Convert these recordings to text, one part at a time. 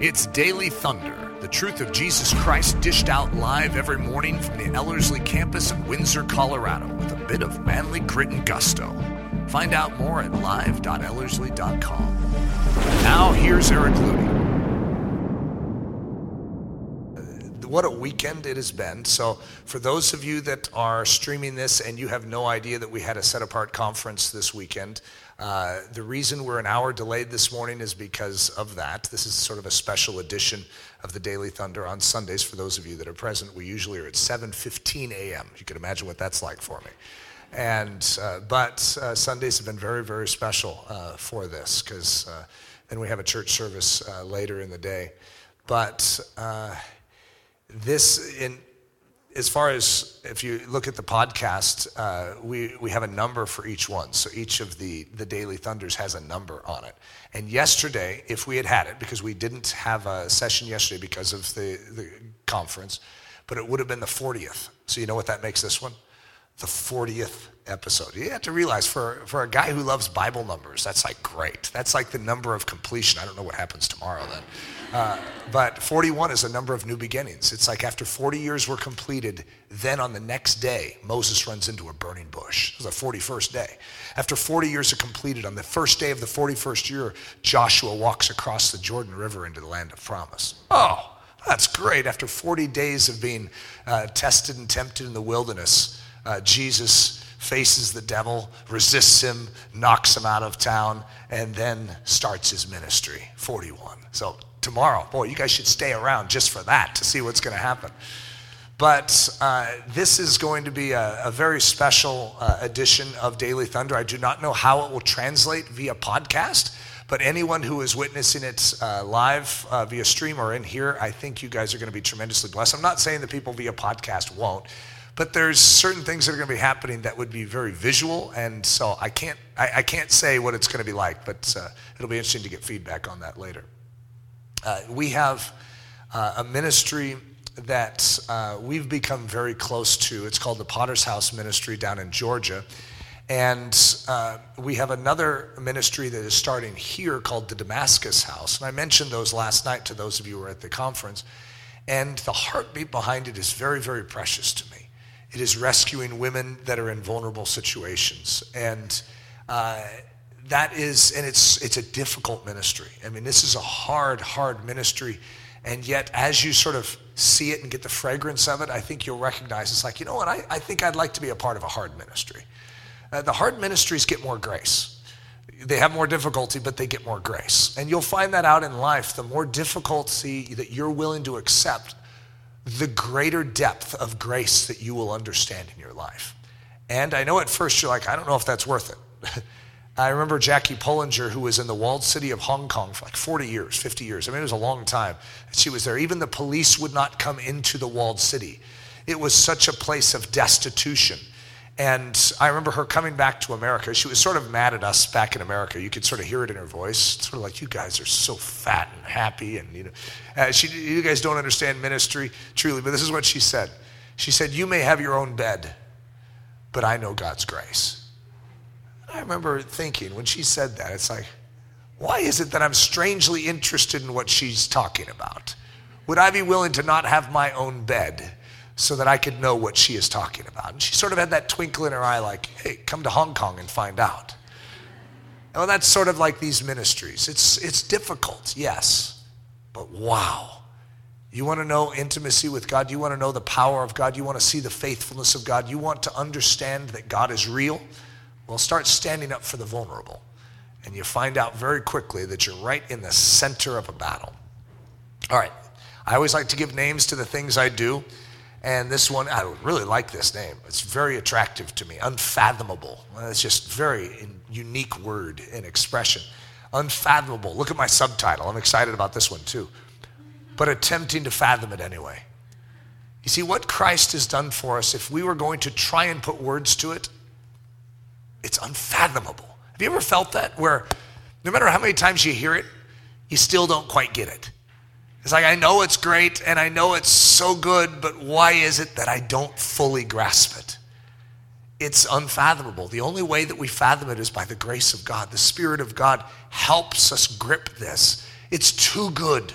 It's Daily Thunder, the truth of Jesus Christ dished out live every morning from the Ellerslie campus in Windsor, Colorado, with a bit of manly grit and gusto. Find out more at live.ellerslie.com. Now, here's Eric Ludy. What a weekend it has been. So, for those of you that are streaming this and you have no idea that we had a set apart conference this weekend, uh, the reason we're an hour delayed this morning is because of that. This is sort of a special edition of the Daily Thunder on Sundays. For those of you that are present, we usually are at 7:15 a.m. You can imagine what that's like for me. And uh, but uh, Sundays have been very, very special uh, for this because uh, then we have a church service uh, later in the day. But this in as far as if you look at the podcast, uh, we, we have a number for each one. So each of the, the Daily Thunders has a number on it. And yesterday, if we had had it, because we didn't have a session yesterday because of the, the conference, but it would have been the 40th. So you know what that makes this one? The 40th episode. You have to realize for, for a guy who loves Bible numbers, that's like great. That's like the number of completion. I don't know what happens tomorrow then. Uh, but 41 is a number of new beginnings. It's like after 40 years were completed, then on the next day, Moses runs into a burning bush. It was the 41st day. After 40 years are completed, on the first day of the 41st year, Joshua walks across the Jordan River into the land of promise. Oh, that's great. After 40 days of being uh, tested and tempted in the wilderness, uh, Jesus faces the devil, resists him, knocks him out of town, and then starts his ministry. 41. So tomorrow. Boy, you guys should stay around just for that to see what's going to happen. But uh, this is going to be a, a very special uh, edition of Daily Thunder. I do not know how it will translate via podcast, but anyone who is witnessing it uh, live uh, via stream or in here, I think you guys are going to be tremendously blessed. I'm not saying that people via podcast won't, but there's certain things that are going to be happening that would be very visual, and so I can't I, I can't say what it's going to be like, but uh, it'll be interesting to get feedback on that later. Uh, we have uh, a ministry that uh, we've become very close to. It's called the Potter's House Ministry down in Georgia. And uh, we have another ministry that is starting here called the Damascus House. And I mentioned those last night to those of you who were at the conference. And the heartbeat behind it is very, very precious to me. It is rescuing women that are in vulnerable situations. And uh, that is, and it's, it's a difficult ministry. I mean, this is a hard, hard ministry. And yet, as you sort of see it and get the fragrance of it, I think you'll recognize it's like, you know what, I, I think I'd like to be a part of a hard ministry. Uh, the hard ministries get more grace. They have more difficulty, but they get more grace. And you'll find that out in life. The more difficulty that you're willing to accept, the greater depth of grace that you will understand in your life. And I know at first you're like, I don't know if that's worth it. I remember Jackie Pullinger, who was in the walled city of Hong Kong for like 40 years, 50 years. I mean, it was a long time. She was there. Even the police would not come into the walled city. It was such a place of destitution. And I remember her coming back to America. She was sort of mad at us back in America. You could sort of hear it in her voice. Sort of like, you guys are so fat and happy. And, you know, uh, she, you guys don't understand ministry truly. But this is what she said. She said, You may have your own bed, but I know God's grace. I remember thinking when she said that, it's like, why is it that I'm strangely interested in what she's talking about? Would I be willing to not have my own bed so that I could know what she is talking about? And she sort of had that twinkle in her eye, like, hey, come to Hong Kong and find out. Well, that's sort of like these ministries. It's, it's difficult, yes, but wow. You want to know intimacy with God? You want to know the power of God? You want to see the faithfulness of God? You want to understand that God is real? Well, start standing up for the vulnerable. And you find out very quickly that you're right in the center of a battle. All right. I always like to give names to the things I do. And this one, I really like this name. It's very attractive to me. Unfathomable. It's just very unique word and expression. Unfathomable. Look at my subtitle. I'm excited about this one too. But attempting to fathom it anyway. You see, what Christ has done for us, if we were going to try and put words to it, it's unfathomable. Have you ever felt that? Where no matter how many times you hear it, you still don't quite get it. It's like, I know it's great and I know it's so good, but why is it that I don't fully grasp it? It's unfathomable. The only way that we fathom it is by the grace of God. The Spirit of God helps us grip this. It's too good.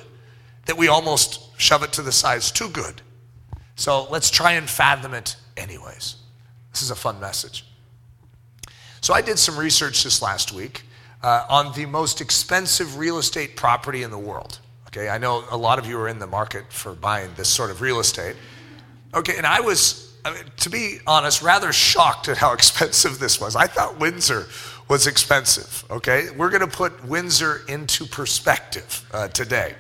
that we almost shove it to the side. It's too good. So let's try and fathom it anyways. This is a fun message. So I did some research this last week uh, on the most expensive real estate property in the world. Okay, I know a lot of you are in the market for buying this sort of real estate. Okay, and I was, I mean, to be honest, rather shocked at how expensive this was. I thought Windsor was expensive. Okay, we're going to put Windsor into perspective uh, today.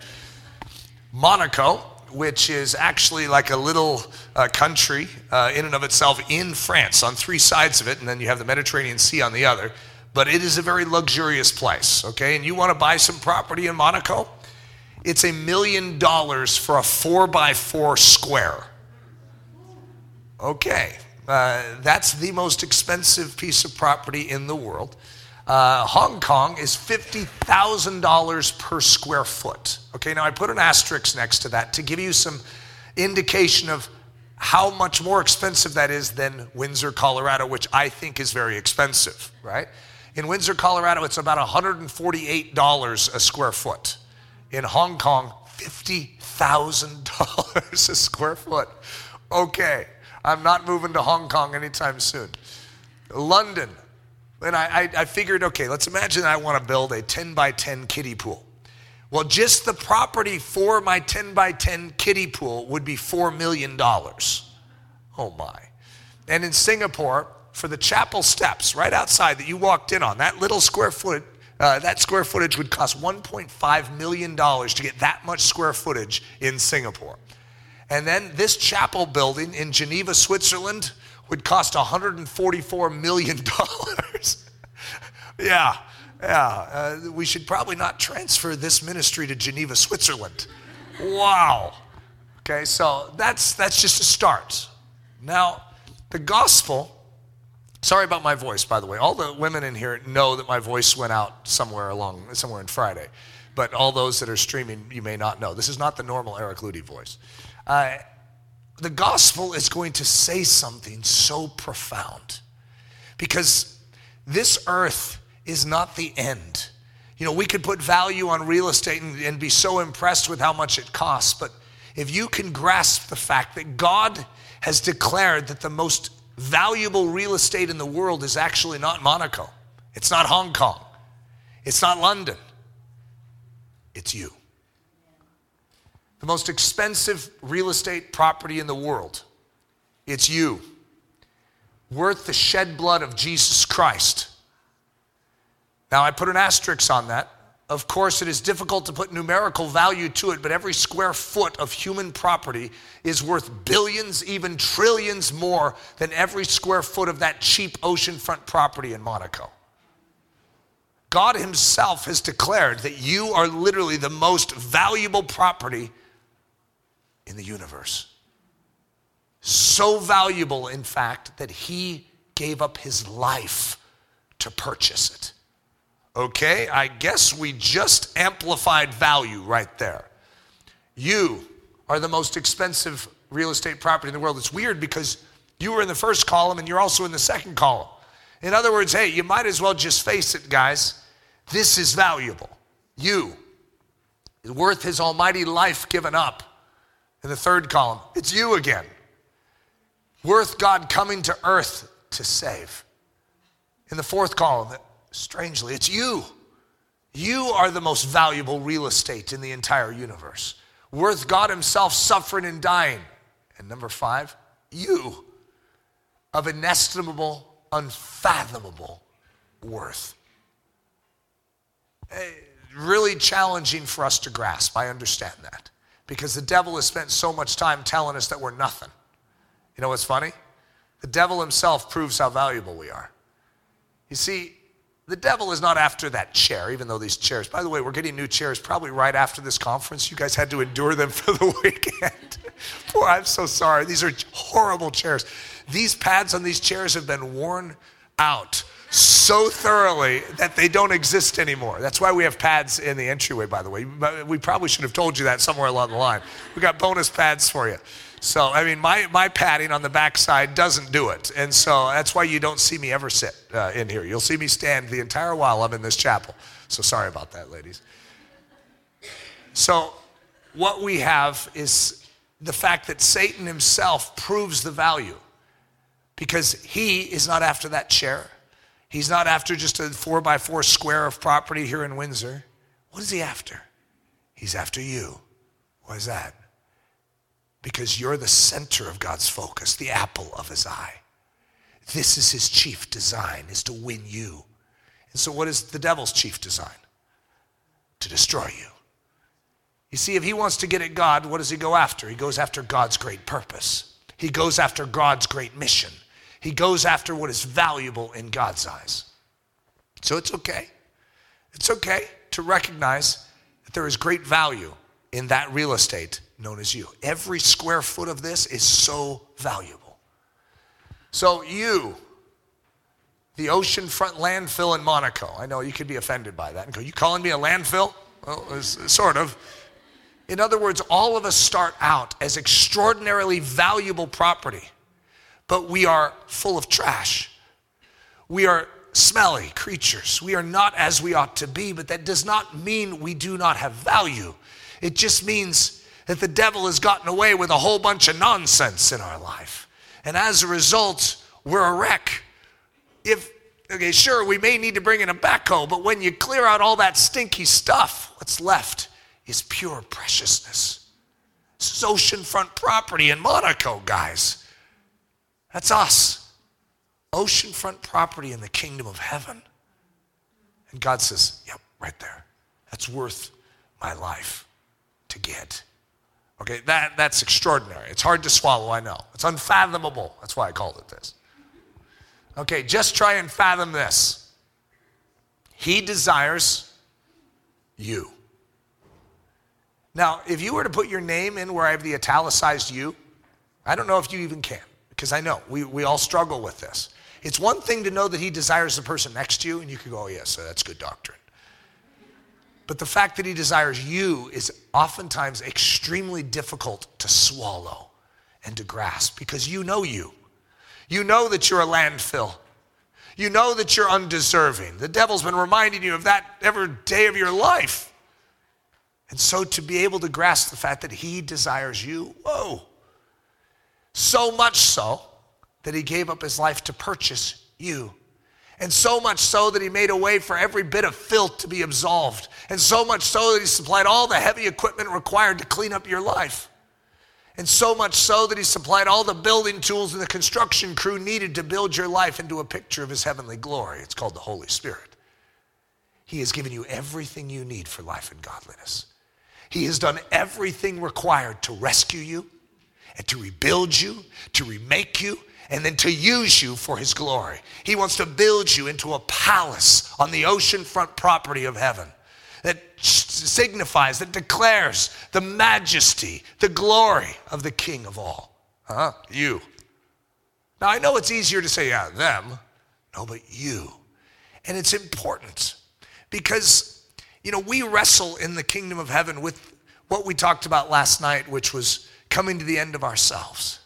Monaco, which is actually like a little uh, country uh, in and of itself in France on three sides of it, and then you have the Mediterranean Sea on the other. But it is a very luxurious place, okay? And you want to buy some property in Monaco? It's a million dollars for a four by four square. Okay, uh, that's the most expensive piece of property in the world. Uh, Hong Kong is $50,000 per square foot. Okay, now I put an asterisk next to that to give you some indication of how much more expensive that is than Windsor, Colorado, which I think is very expensive, right? In Windsor, Colorado, it's about $148 a square foot. In Hong Kong, $50,000 a square foot. Okay, I'm not moving to Hong Kong anytime soon. London, and I, I, I figured, okay, let's imagine I want to build a 10 by 10 kiddie pool. Well, just the property for my 10 by 10 kiddie pool would be $4 million. Oh my. And in Singapore, for the chapel steps right outside that you walked in on, that little square foot, uh, that square footage would cost $1.5 million to get that much square footage in Singapore. And then this chapel building in Geneva, Switzerland, would cost $144 million. yeah, yeah. Uh, we should probably not transfer this ministry to Geneva, Switzerland. Wow. Okay, so that's, that's just a start. Now, the gospel, sorry about my voice, by the way. All the women in here know that my voice went out somewhere along, somewhere in Friday. But all those that are streaming, you may not know. This is not the normal Eric Ludy voice. Uh, the gospel is going to say something so profound because this earth is not the end. You know, we could put value on real estate and, and, be so impressed with how much it costs, but if you can grasp the fact that God has declared that the most valuable real estate in the world is actually not Monaco, it's not Hong Kong, it's not London, it's you the most expensive real estate property in the world. It's you, worth the shed blood of Jesus Christ. Now, I put an asterisk on that. Of course, it is difficult to put numerical value to it, but every square foot of human property is worth billions, even trillions more than every square foot of that cheap oceanfront property in Monaco. God Himself has declared that you are literally the most valuable property in the universe. So valuable, in fact, that he gave up his life to purchase it. Okay, I guess we just amplified value right there. You are the most expensive real estate property in the world. It's weird because you were in the first column and you're also in the second column. In other words, hey, you might as well just face it, guys. This is valuable. You worth his almighty life given up in the third column, it's you again. Worth God coming to earth to save. In the fourth column, strangely, it's you. You are the most valuable real estate in the entire universe. Worth God Himself suffering and dying. And number five, you of inestimable, unfathomable worth. Eh, really challenging for us to grasp. I understand that because the devil has spent so much time telling us that we're nothing. You know what's funny? The devil himself proves how valuable we are. You see, the devil is not after that chair, even though these chairs, by the way, we're getting new chairs probably right after this conference. You guys had to endure them for the weekend. Boy, I'm so sorry. These are horrible chairs. These pads on these chairs have been worn out so thoroughly that they don't exist anymore. That's why we have pads in the entryway, by the way. We probably should have told you that somewhere along the line. We got bonus pads for you. So, I mean, my, my padding on the backside doesn't do it. And so that's why you don't see me ever sit uh, in here. You'll see me stand the entire while I'm in this chapel. So sorry about that, ladies. So what we have is the fact that Satan himself proves the value because he is not after that chair. He's not after just a four by four square of property here in Windsor. What is he after? He's after you. Why is that? Because you're the center of God's focus, the apple of his eye. This is his chief design, is to win you. And so what is the devil's chief design? To destroy you. You see, if he wants to get at God, what does he go after? He goes after God's great purpose. He goes after God's great mission. He goes after what is valuable in God's eyes. So it's okay. It's okay to recognize that there is great value in that real estate known as you. Every square foot of this is so valuable. So, you, the oceanfront landfill in Monaco, I know you could be offended by that and go, You calling me a landfill? Well, sort of. In other words, all of us start out as extraordinarily valuable property, but we are full of trash. We are smelly creatures. We are not as we ought to be, but that does not mean we do not have value. It just means that the devil has gotten away with a whole bunch of nonsense in our life. And as a result, we're a wreck. If, okay, sure, we may need to bring in a backhoe, but when you clear out all that stinky stuff, what's left is pure preciousness. This is oceanfront property in Monaco, guys. That's us. Oceanfront property in the kingdom of heaven. And God says, Yep, right there. That's worth my life to get. Okay, that, that's extraordinary. It's hard to swallow, I know. It's unfathomable. That's why I called it this. Okay, just try and fathom this. He desires you. Now, if you were to put your name in where I have the italicized you, I don't know if you even can, because I know we, we all struggle with this. It's one thing to know that he desires the person next to you, and you could go, oh, yes, so that's good doctrine. But the fact that he desires you is oftentimes extremely difficult to swallow and to grasp because you know you. You know that you're a landfill. You know that you're undeserving. The devil's been reminding you of that every day of your life. And so to be able to grasp the fact that he desires you, whoa. So much so that he gave up his life to purchase you. And so much so that he made a way for every bit of filth to be absolved. And so much so that he supplied all the heavy equipment required to clean up your life. And so much so that he supplied all the building tools and the construction crew needed to build your life into a picture of his heavenly glory. It's called the Holy Spirit. He has given you everything you need for life and godliness. He has done everything required to rescue you and to rebuild you, to remake you, and then to use you for his glory. He wants to build you into a palace on the oceanfront property of heaven that signifies, that declares the majesty, the glory of the King of all. Huh? You. Now, I know it's easier to say, yeah, them. No, but you. And it's important because you know, we wrestle in the kingdom of heaven with what we talked about last night, which was coming to the end of ourselves.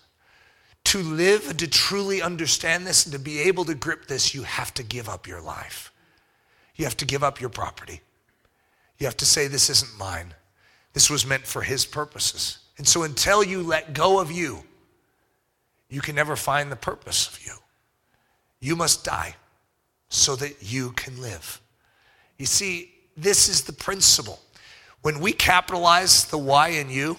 To live and to truly understand this and to be able to grip this, you have to give up your life. You have to give up your property. You have to say, This isn't mine. This was meant for His purposes. And so until you let go of you, you can never find the purpose of you. You must die so that you can live. You see, this is the principle. When we capitalize the Y in you,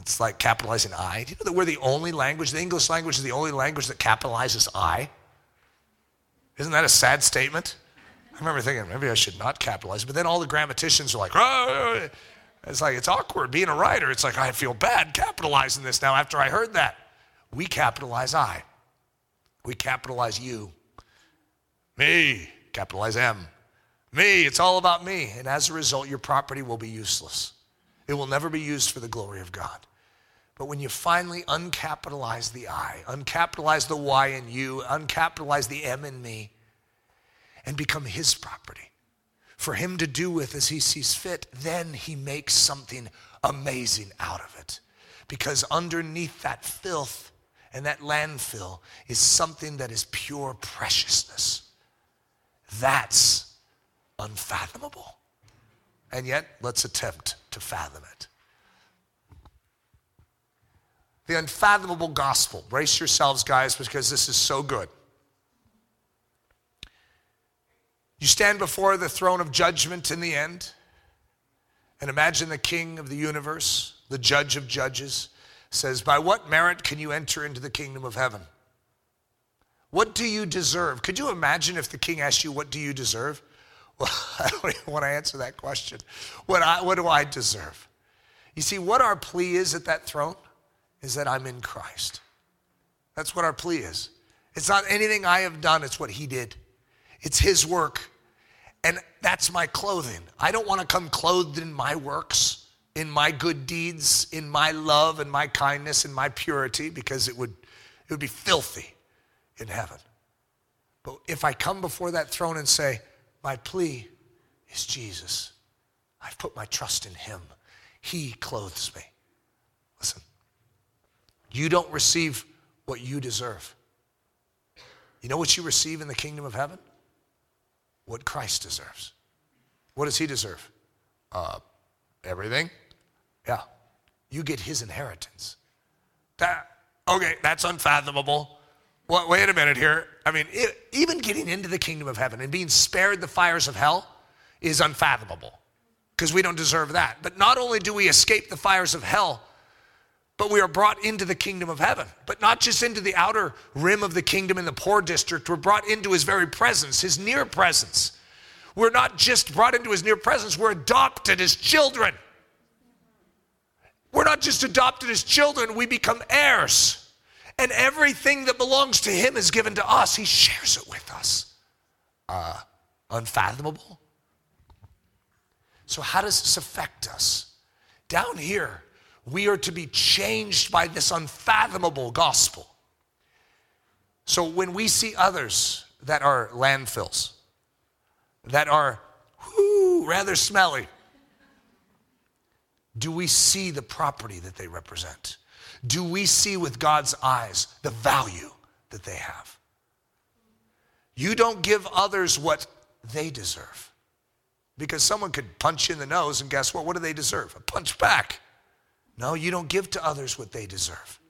it's like capitalizing I. Do you know that we're the only language, the English language is the only language that capitalizes I? Isn't that a sad statement? I remember thinking, maybe I should not capitalize. But then all the grammaticians are like, oh, it's like, it's awkward being a writer. It's like, I feel bad capitalizing this now after I heard that. We capitalize I. We capitalize you. Me, capitalize M. Me, it's all about me. And as a result, your property will be useless. It will never be used for the glory of God. But when you finally uncapitalize the I, uncapitalize the Y in you, uncapitalize the M in me, and become His property for Him to do with as He sees fit, then He makes something amazing out of it. Because underneath that filth and that landfill is something that is pure preciousness. That's unfathomable. And yet, let's attempt to fathom it. The unfathomable gospel. Brace yourselves, guys, because this is so good. You stand before the throne of judgment in the end, and imagine the king of the universe, the judge of judges, says, By what merit can you enter into the kingdom of heaven? What do you deserve? Could you imagine if the king asked you, What do you deserve? Well, I don't even want to answer that question. What, I, what do I deserve? You see, what our plea is at that throne is that I'm in Christ. That's what our plea is. It's not anything I have done, it's what He did. It's His work. And that's my clothing. I don't want to come clothed in my works, in my good deeds, in my love and my kindness and my purity, because it would, it would be filthy in heaven. But if I come before that throne and say, My plea is Jesus, I've put my trust in Him, He clothes me. Listen, you don't receive what you deserve. You know what you receive in the kingdom of heaven? What Christ deserves. What does He deserve? Uh, everything. Yeah. You get His inheritance. That, okay, that's unfathomable. Well, wait a minute here. I mean, it, even getting into the kingdom of heaven and being spared the fires of hell is unfathomable because we don't deserve that. But not only do we escape the fires of hell, but we are brought into the kingdom of heaven. But not just into the outer rim of the kingdom in the poor district, we're brought into his very presence, his near presence. We're not just brought into his near presence, we're adopted as children. We're not just adopted as children, we become heirs and everything that belongs to him is given to us. He shares it with us. Uh, unfathomable. So, how does this affect us? Down here, we are to be changed by this unfathomable gospel. So, when we see others that are landfills, that are whoo, rather smelly, do we see the property that they represent? do we see with God's eyes the value that they have? You don't give others what they deserve. Because someone could punch you in the nose, and guess what? What do they deserve? A punch back. No, you don't give to others what they deserve.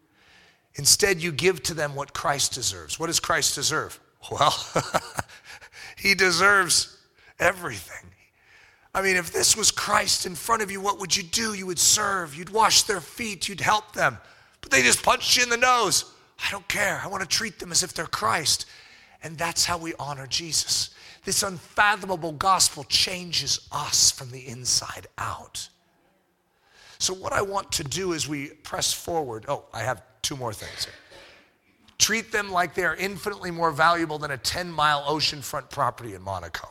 Instead, you give to them what Christ deserves. What does Christ deserve? Well, he deserves everything. I mean, if this was Christ in front of you, what would you do? You would serve, you'd wash their feet, you'd help them but they just punched you in the nose. I don't care. I want to treat them as if they're Christ. And that's how we honor Jesus. This unfathomable gospel changes us from the inside out. So, what I want to do as we press forward, oh, I have two more things here. Treat them like they are infinitely more valuable than a 10 mile oceanfront property in Monaco.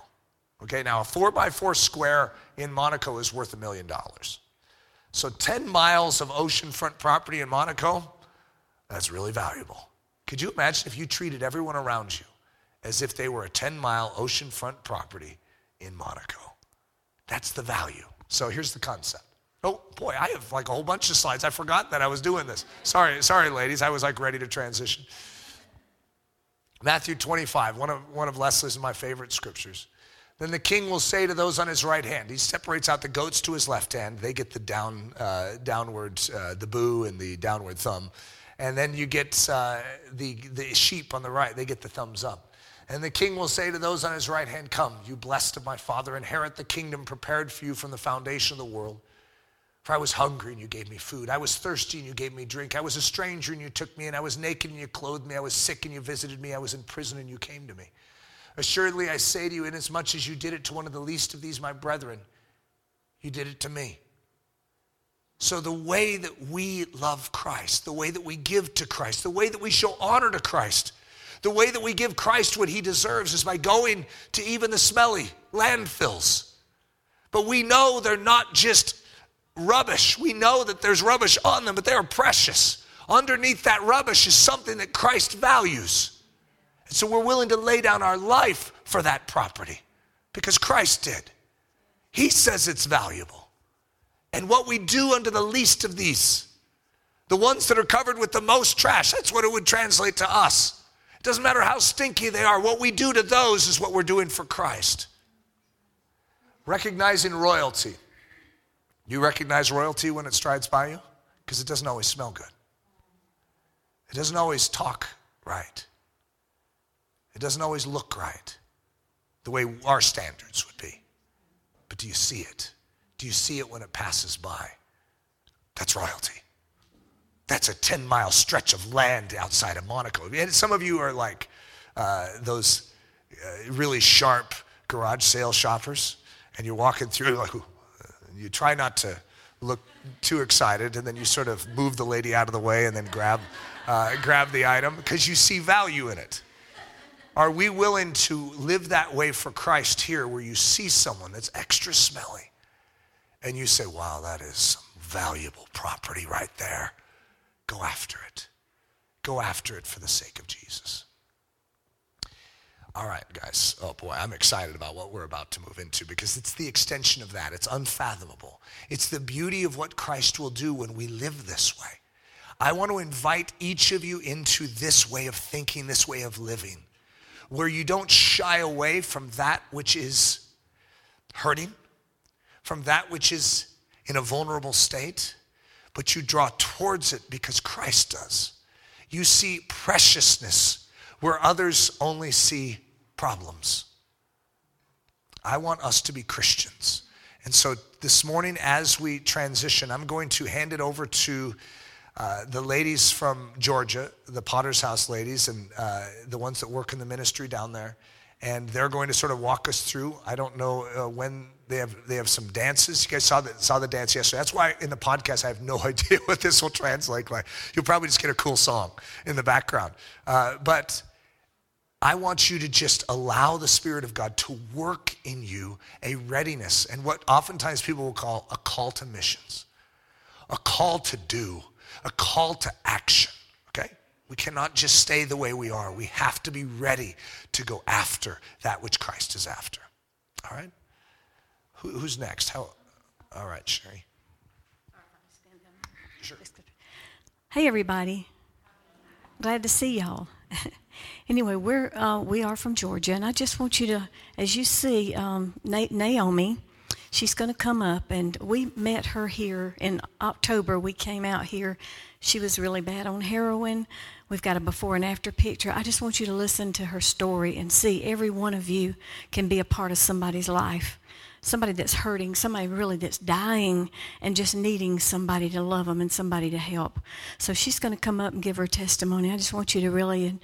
Okay, now a four by four square in Monaco is worth a million dollars. So 10 miles of oceanfront property in Monaco, that's really valuable. Could you imagine if you treated everyone around you as if they were a 10 mile oceanfront property in Monaco? That's the value. So here's the concept. Oh boy, I have like a whole bunch of slides. I forgot that I was doing this. Sorry, sorry, ladies. I was like ready to transition. Matthew 25, one of, one of Leslie's my favorite scriptures. Then the king will say to those on his right hand, he separates out the goats to his left hand. They get the down, uh, downward, uh, the boo and the downward thumb. And then you get uh, the, the sheep on the right, they get the thumbs up. And the king will say to those on his right hand, Come, you blessed of my father, inherit the kingdom prepared for you from the foundation of the world. For I was hungry and you gave me food. I was thirsty and you gave me drink. I was a stranger and you took me in. I was naked and you clothed me. I was sick and you visited me. I was in prison and you came to me. Assuredly, I say to you, inasmuch as you did it to one of the least of these, my brethren, you did it to me. So, the way that we love Christ, the way that we give to Christ, the way that we show honor to Christ, the way that we give Christ what he deserves is by going to even the smelly landfills. But we know they're not just rubbish. We know that there's rubbish on them, but they are precious. Underneath that rubbish is something that Christ values. And so we're willing to lay down our life for that property because Christ did. He says it's valuable. And what we do under the least of these, the ones that are covered with the most trash, that's what it would translate to us. It doesn't matter how stinky they are, what we do to those is what we're doing for Christ. Recognizing royalty. You recognize royalty when it strides by you? Because it doesn't always smell good. It doesn't always talk right. It doesn't always look right the way our standards would be. But do you see it? Do you see it when it passes by? That's royalty. That's a 10 mile stretch of land outside of Monaco. And some of you are like uh, those uh, really sharp garage sale shoppers, and you're walking through, like, you try not to look too excited, and then you sort of move the lady out of the way and then grab, uh, grab the item because you see value in it. Are we willing to live that way for Christ here where you see someone that's extra smelly and you say, wow, that is some valuable property right there? Go after it. Go after it for the sake of Jesus. All right, guys. Oh boy, I'm excited about what we're about to move into because it's the extension of that. It's unfathomable. It's the beauty of what Christ will do when we live this way. I want to invite each of you into this way of thinking, this way of living, where you don't shy away from that which is hurting, from that which is in a vulnerable state, but you draw towards it because Christ does. You see preciousness where others only see problems. I want us to be Christians. And so this morning, as we transition, I'm going to hand it over to uh, the ladies from Georgia, the Potter's House ladies, and uh, the ones that work in the ministry down there. And they're going to sort of walk us through. I don't know uh, when they have they have some dances. You guys saw the saw the dance yesterday. That's why in the podcast I have no idea what this will translate like. You'll probably just get a cool song in the background. Uh, but I want you to just allow the Spirit of God to work in you a readiness and what oftentimes people will call a call to missions, a call to do, a call to action. Okay? We cannot just stay the way we are. We have to be ready to go after that which Christ is after. All right? Who, who's next? How? All right, Sherry. Sure. Hey, everybody. Glad to see y'all. anyway, we're uh, we are from Georgia, and I just want you to, as you see, um, Naomi, she's going to come up, and we met her here in October. We came out here. She was really bad on heroin. We've got a before and after picture. I just want you to listen to her story and see every one of you can be a part of somebody's life somebody that's hurting, somebody really that's dying and just needing somebody to love them and somebody to help. So she's going to come up and give her testimony. I just want you to really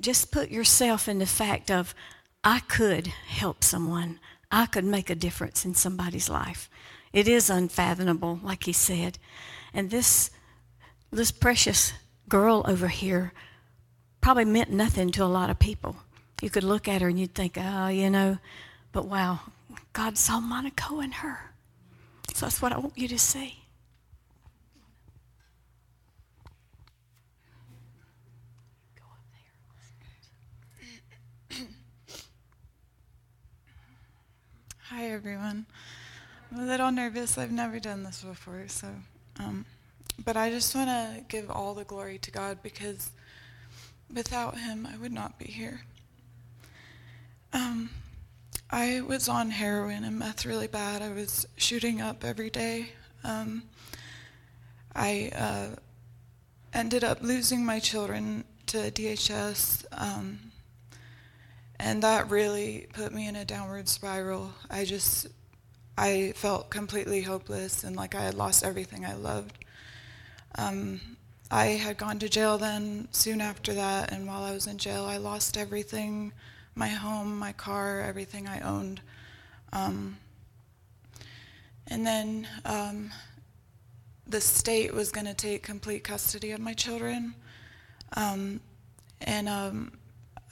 just put yourself in the fact of I could help someone. I could make a difference in somebody's life. It is unfathomable, like he said. And this this precious girl over here probably meant nothing to a lot of people. You could look at her and you'd think, oh, you know, but wow, God saw Monaco in her. So that's what I want you to see. Hi, everyone. I'm a little nervous. I've never done this before, so. Um, but I just want to give all the glory to God because without Him, I would not be here. Um, I was on heroin and meth really bad. I was shooting up every day. Um, I uh, ended up losing my children to DHS, um, and that really put me in a downward spiral. I just, I felt completely hopeless and like I had lost everything I loved. Um, I had gone to jail then soon after that, and while I was in jail, I lost everything my home, my car, everything I owned. Um, and then um, the state was going to take complete custody of my children. Um, and um,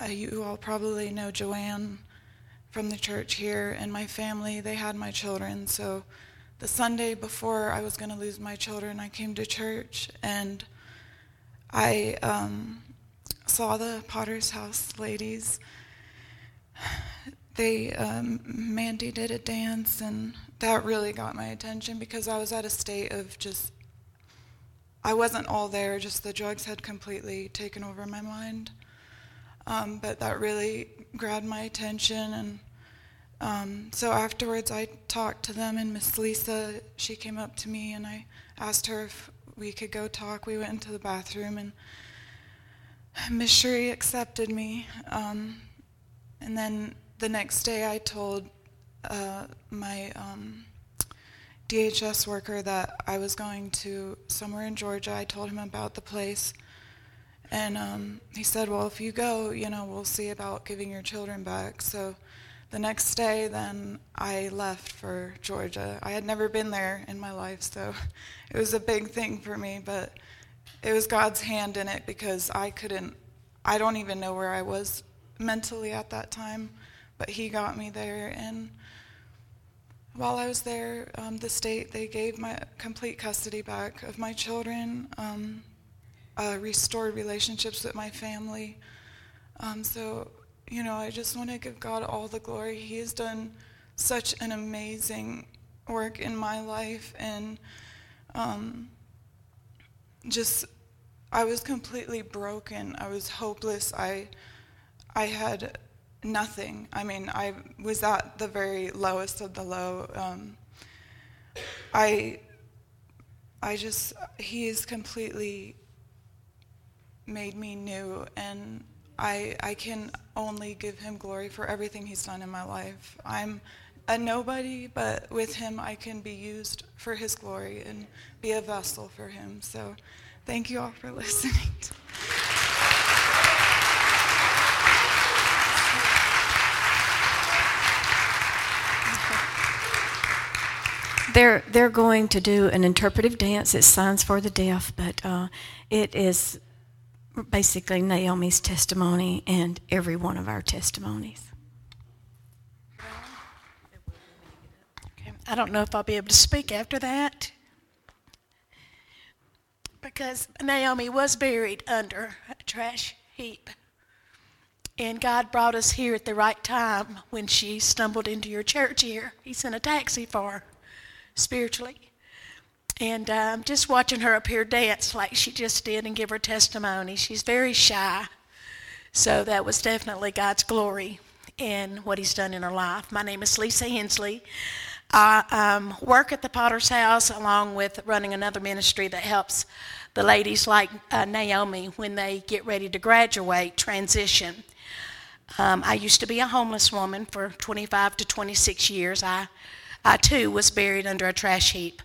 I, you all probably know Joanne from the church here, and my family, they had my children. So the Sunday before I was going to lose my children, I came to church and I um, saw the Potter's House ladies they um, Mandy did a dance, and that really got my attention because I was at a state of just I wasn't all there. Just the drugs had completely taken over my mind. Um, but that really grabbed my attention, and um, so afterwards I talked to them, and Miss Lisa she came up to me, and I asked her if we could go talk. We went into the bathroom, and Miss Sheree accepted me. Um, and then the next day, I told uh, my um, DHS worker that I was going to somewhere in Georgia. I told him about the place. And um, he said, Well, if you go, you know, we'll see about giving your children back. So the next day, then I left for Georgia. I had never been there in my life, so it was a big thing for me, but it was God's hand in it because I couldn't, I don't even know where I was mentally at that time, but He got me there. And while I was there, um, the state, they gave my complete custody back of my children, um, uh, restored relationships with my family. Um, so, you know, I just want to give God all the glory. He has done such an amazing work in my life, and um, just I was completely broken. I was hopeless. I I had nothing. I mean, I was at the very lowest of the low. Um, I I just He is completely made me new and I I can only give him glory for everything he's done in my life. I'm a nobody, but with him I can be used for his glory and be a vessel for him. So Thank you all for listening. They're, they're going to do an interpretive dance. It's Signs for the Deaf, but uh, it is basically Naomi's testimony and every one of our testimonies. Okay. I don't know if I'll be able to speak after that because Naomi was buried under a trash heap. And God brought us here at the right time when she stumbled into your church here. He sent a taxi for her spiritually. And um, just watching her up here dance like she just did and give her testimony. She's very shy. So that was definitely God's glory in what He's done in her life. My name is Lisa Hensley. I um, work at the Potter's House along with running another ministry that helps the ladies like uh, Naomi when they get ready to graduate transition. Um, I used to be a homeless woman for 25 to 26 years. I, I too was buried under a trash heap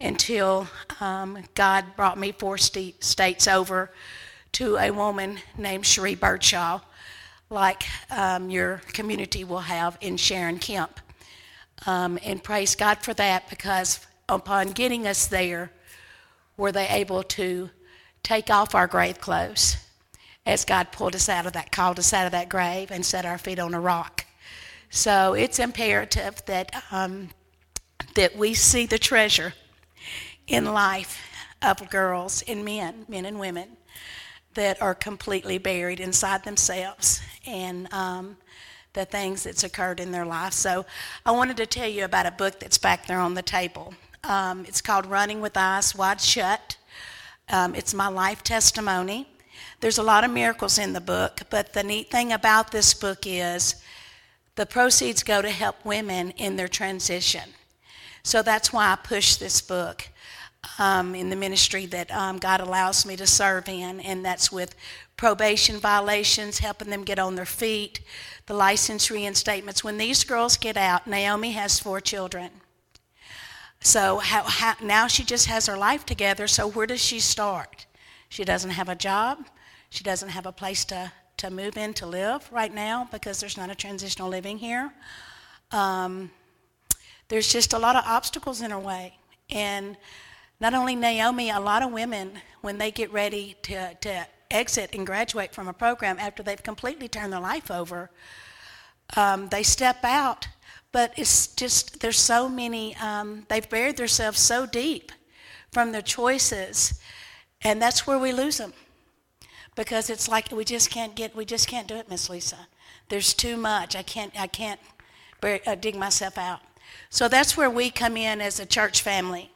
until um, God brought me four st- states over to a woman named Cherie Birdshaw, like um, your community will have in Sharon Kemp. Um, and praise God for that because upon getting us there, were they able to take off our grave clothes as God pulled us out of that, called us out of that grave, and set our feet on a rock. So it's imperative that, um, that we see the treasure in life of girls and men, men and women, that are completely buried inside themselves and um, the things that's occurred in their life. So I wanted to tell you about a book that's back there on the table. Um, it's called Running with Eyes Wide Shut. Um, it's my life testimony. There's a lot of miracles in the book, but the neat thing about this book is the proceeds go to help women in their transition. So that's why I push this book um, in the ministry that um, God allows me to serve in, and that's with probation violations, helping them get on their feet, the license reinstatements. When these girls get out, Naomi has four children. So how, how, now she just has her life together. So where does she start? She doesn't have a job. She doesn't have a place to, to move in to live right now because there's not a transitional living here. Um, there's just a lot of obstacles in her way. And not only Naomi, a lot of women, when they get ready to, to exit and graduate from a program after they've completely turned their life over, um, they step out but it's just, there's so many, um, they've buried themselves so deep from their choices, and that's where we lose them. Because it's like we just can't get, we just can't do it, Miss Lisa. There's too much. I can't, I can't uh, dig myself out. So that's where we come in as a church family.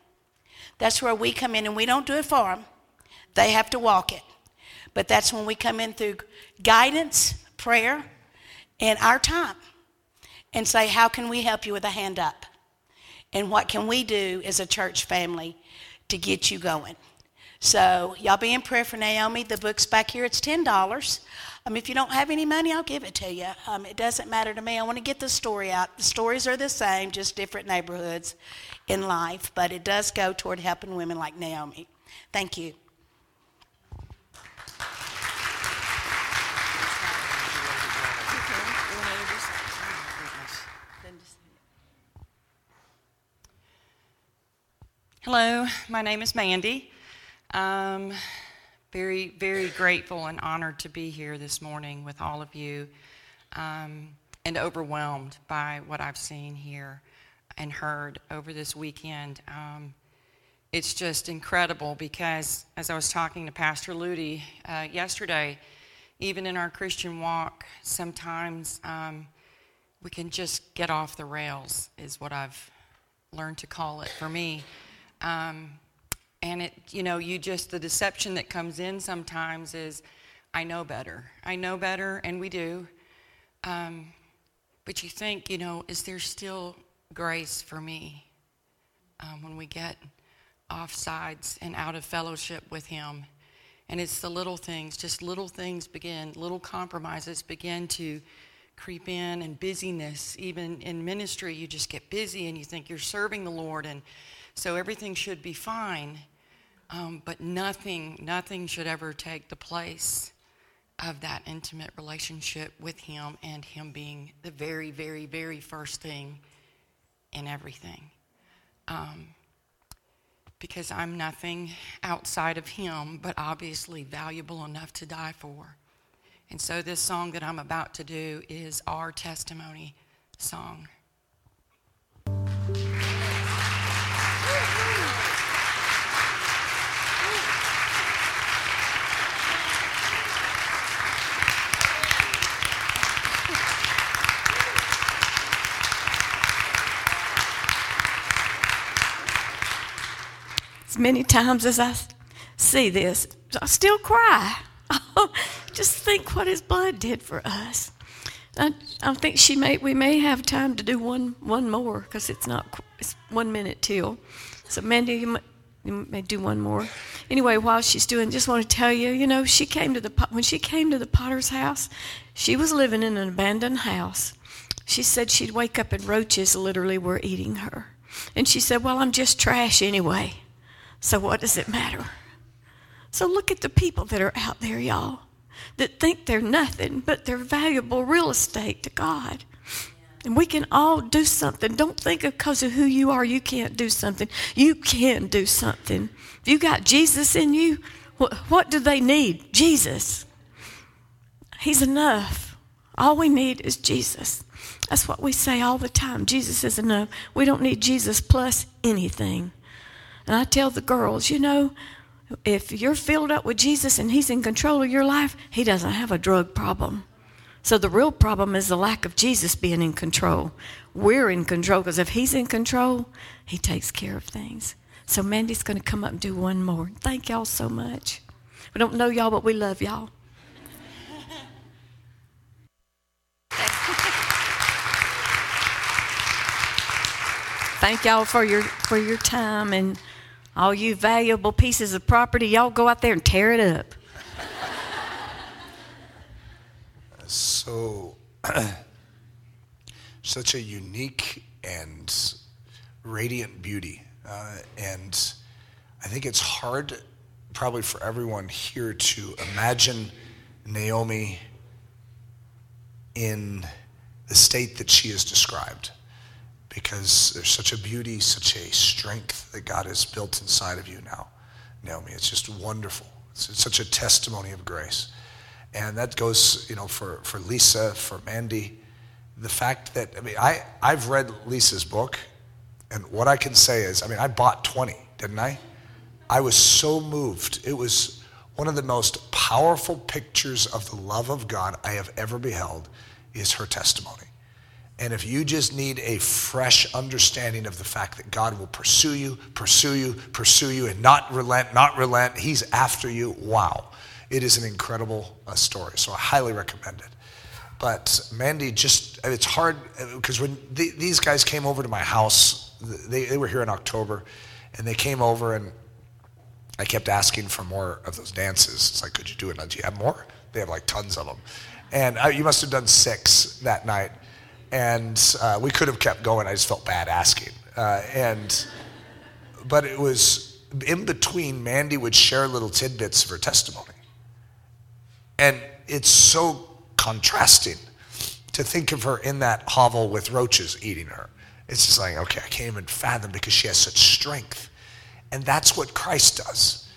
That's where we come in, and we don't do it for them. They have to walk it. But that's when we come in through guidance, prayer, and our time and say, How can we help you with a hand up? And what can we do as a church family to get you going? So y'all be in prayer for Naomi. The book's back here. It's ten dollars. Um, if you don't have any money, I'll give it to you. Um, it doesn't matter to me. I want to get the story out. The stories are the same, just different neighborhoods in life, but it does go toward helping women like Naomi. Thank you. Hello, my name is Mandy. Um, very, very grateful and honored to be here this morning with all of you um, and overwhelmed by what I've seen here and heard over this weekend. Um, it's just incredible because, as I was talking to Pastor Ludy uh, yesterday, even in our Christian walk, sometimes um, we can just get off the rails, is what I've learned to call it for me. Um, and it, you know, you just, the deception that comes in sometimes is, I know better. I know better, and we do. Um, but you think, you know, is there still grace for me um, when we get off sides and out of fellowship with Him? And it's the little things, just little things begin, little compromises begin to creep in, and busyness, even in ministry, you just get busy and you think you're serving the Lord. And so everything should be fine, um, but nothing, nothing should ever take the place of that intimate relationship with Him and Him being the very, very, very first thing in everything. Um, because I'm nothing outside of Him, but obviously valuable enough to die for. And so, this song that I'm about to do is our testimony song. As many times as I see this, I still cry. Just think what His blood did for us. I, I think she may we may have time to do one one more because it's not it's one minute till. So Mandy, you may, you may do one more. Anyway, while she's doing, just want to tell you, you know, she came to the when she came to the Potter's house, she was living in an abandoned house. She said she'd wake up and roaches literally were eating her, and she said, "Well, I'm just trash anyway." So what does it matter? So look at the people that are out there, y'all, that think they're nothing, but they're valuable real estate to God. And we can all do something. Don't think because of who you are, you can't do something. You can do something. If you got Jesus in you, what, what do they need? Jesus. He's enough. All we need is Jesus. That's what we say all the time. Jesus is enough. We don't need Jesus plus anything. And I tell the girls, you know, if you're filled up with Jesus and He's in control of your life, He doesn't have a drug problem. So the real problem is the lack of Jesus being in control. We're in control because if He's in control, He takes care of things. So Mandy's going to come up and do one more. Thank y'all so much. We don't know y'all, but we love y'all. Thank y'all for your for your time and all you valuable pieces of property. Y'all go out there and tear it up. So, such a unique and radiant beauty. Uh, and I think it's hard, probably for everyone here, to imagine Naomi in the state that she is described because there's such a beauty, such a strength that God has built inside of you now, Naomi. It's just wonderful. It's, it's such a testimony of grace. And that goes, you know, for, for Lisa, for Mandy. The fact that, I mean, I, I've read Lisa's book, and what I can say is, I mean, I bought 20, didn't I? I was so moved. It was one of the most powerful pictures of the love of God I have ever beheld is her testimony. And if you just need a fresh understanding of the fact that God will pursue you, pursue you, pursue you, and not relent, not relent, He's after you, wow. It is an incredible uh, story. So I highly recommend it. But Mandy, just, it's hard because when the, these guys came over to my house, they, they were here in October, and they came over and I kept asking for more of those dances. It's like, could you do it? Do you have more? They have like tons of them. And I, you must have done six that night. And uh, we could have kept going. I just felt bad asking. Uh, and, but it was in between, Mandy would share little tidbits of her testimony. And it's so contrasting to think of her in that hovel with roaches eating her. It's just like, okay, I can't even fathom because she has such strength. And that's what Christ does.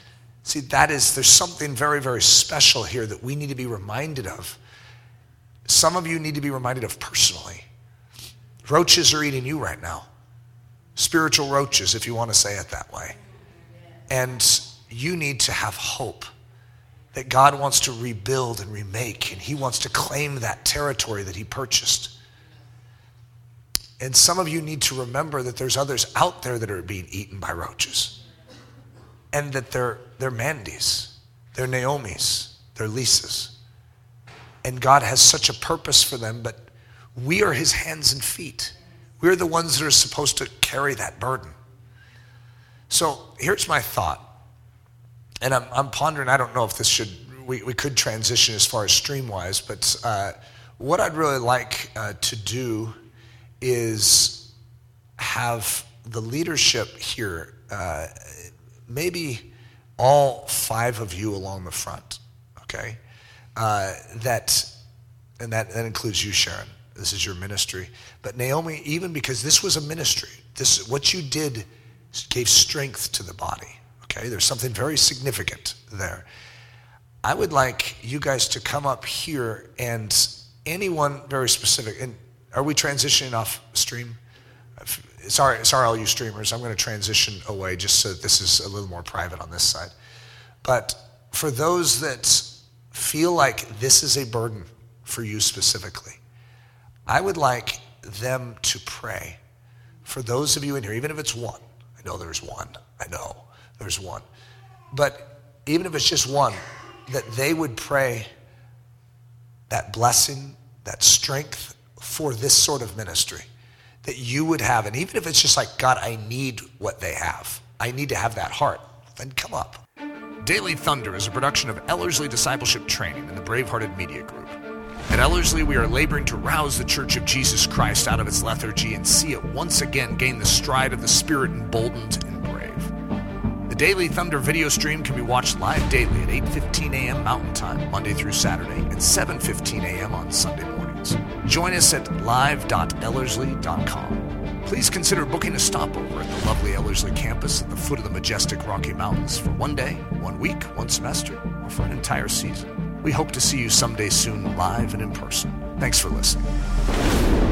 See, that is, there's something very, very special here that we need to be reminded of. Some of you need to be reminded of personally. Roaches are eating you right now. Spiritual roaches, if you want to say it that way. And you need to have hope that God wants to rebuild and remake, and He wants to claim that territory that He purchased. And some of you need to remember that there's others out there that are being eaten by roaches. And that they're, they're Mandys, they're Naomi's, they're Lisa's. And God has such a purpose for them, but we are his hands and feet. We're the ones that are supposed to carry that burden. So here's my thought. And I'm, I'm pondering, I don't know if this should, we, we could transition as far as stream wise, but uh, what I'd really like uh, to do is have the leadership here, uh, maybe all five of you along the front, okay? Uh, that, and that, that includes you, Sharon. This is your ministry. But Naomi, even because this was a ministry, this what you did gave strength to the body. Okay, there's something very significant there. I would like you guys to come up here and anyone very specific, and are we transitioning off stream? Sorry, sorry, all you streamers. I'm going to transition away just so this is a little more private on this side. But for those that feel like this is a burden for you specifically, I would like them to pray for those of you in here, even if it's one. I know there's one. I know there's one. But even if it's just one, that they would pray that blessing, that strength, for this sort of ministry that you would have. And even if it's just like, God, I need what they have, I need to have that heart, then come up. Daily Thunder is a production of Ellerslie Discipleship Training and the Bravehearted Media Group. At Ellerslie, we are laboring to rouse the Church of Jesus Christ out of its lethargy and see it once again gain the stride of the Spirit emboldened and brave. The Daily Thunder video stream can be watched live daily at 8.15 a.m. Mountain Time, Monday through Saturday, and 7.15 a.m. on Sunday mornings. Join us at live.ellerslie.com. Please consider booking a stopover at the lovely Ellerslie campus at the foot of the majestic Rocky Mountains for one day, one week, one semester, or for an entire season. We hope to see you someday soon live and in person. Thanks for listening.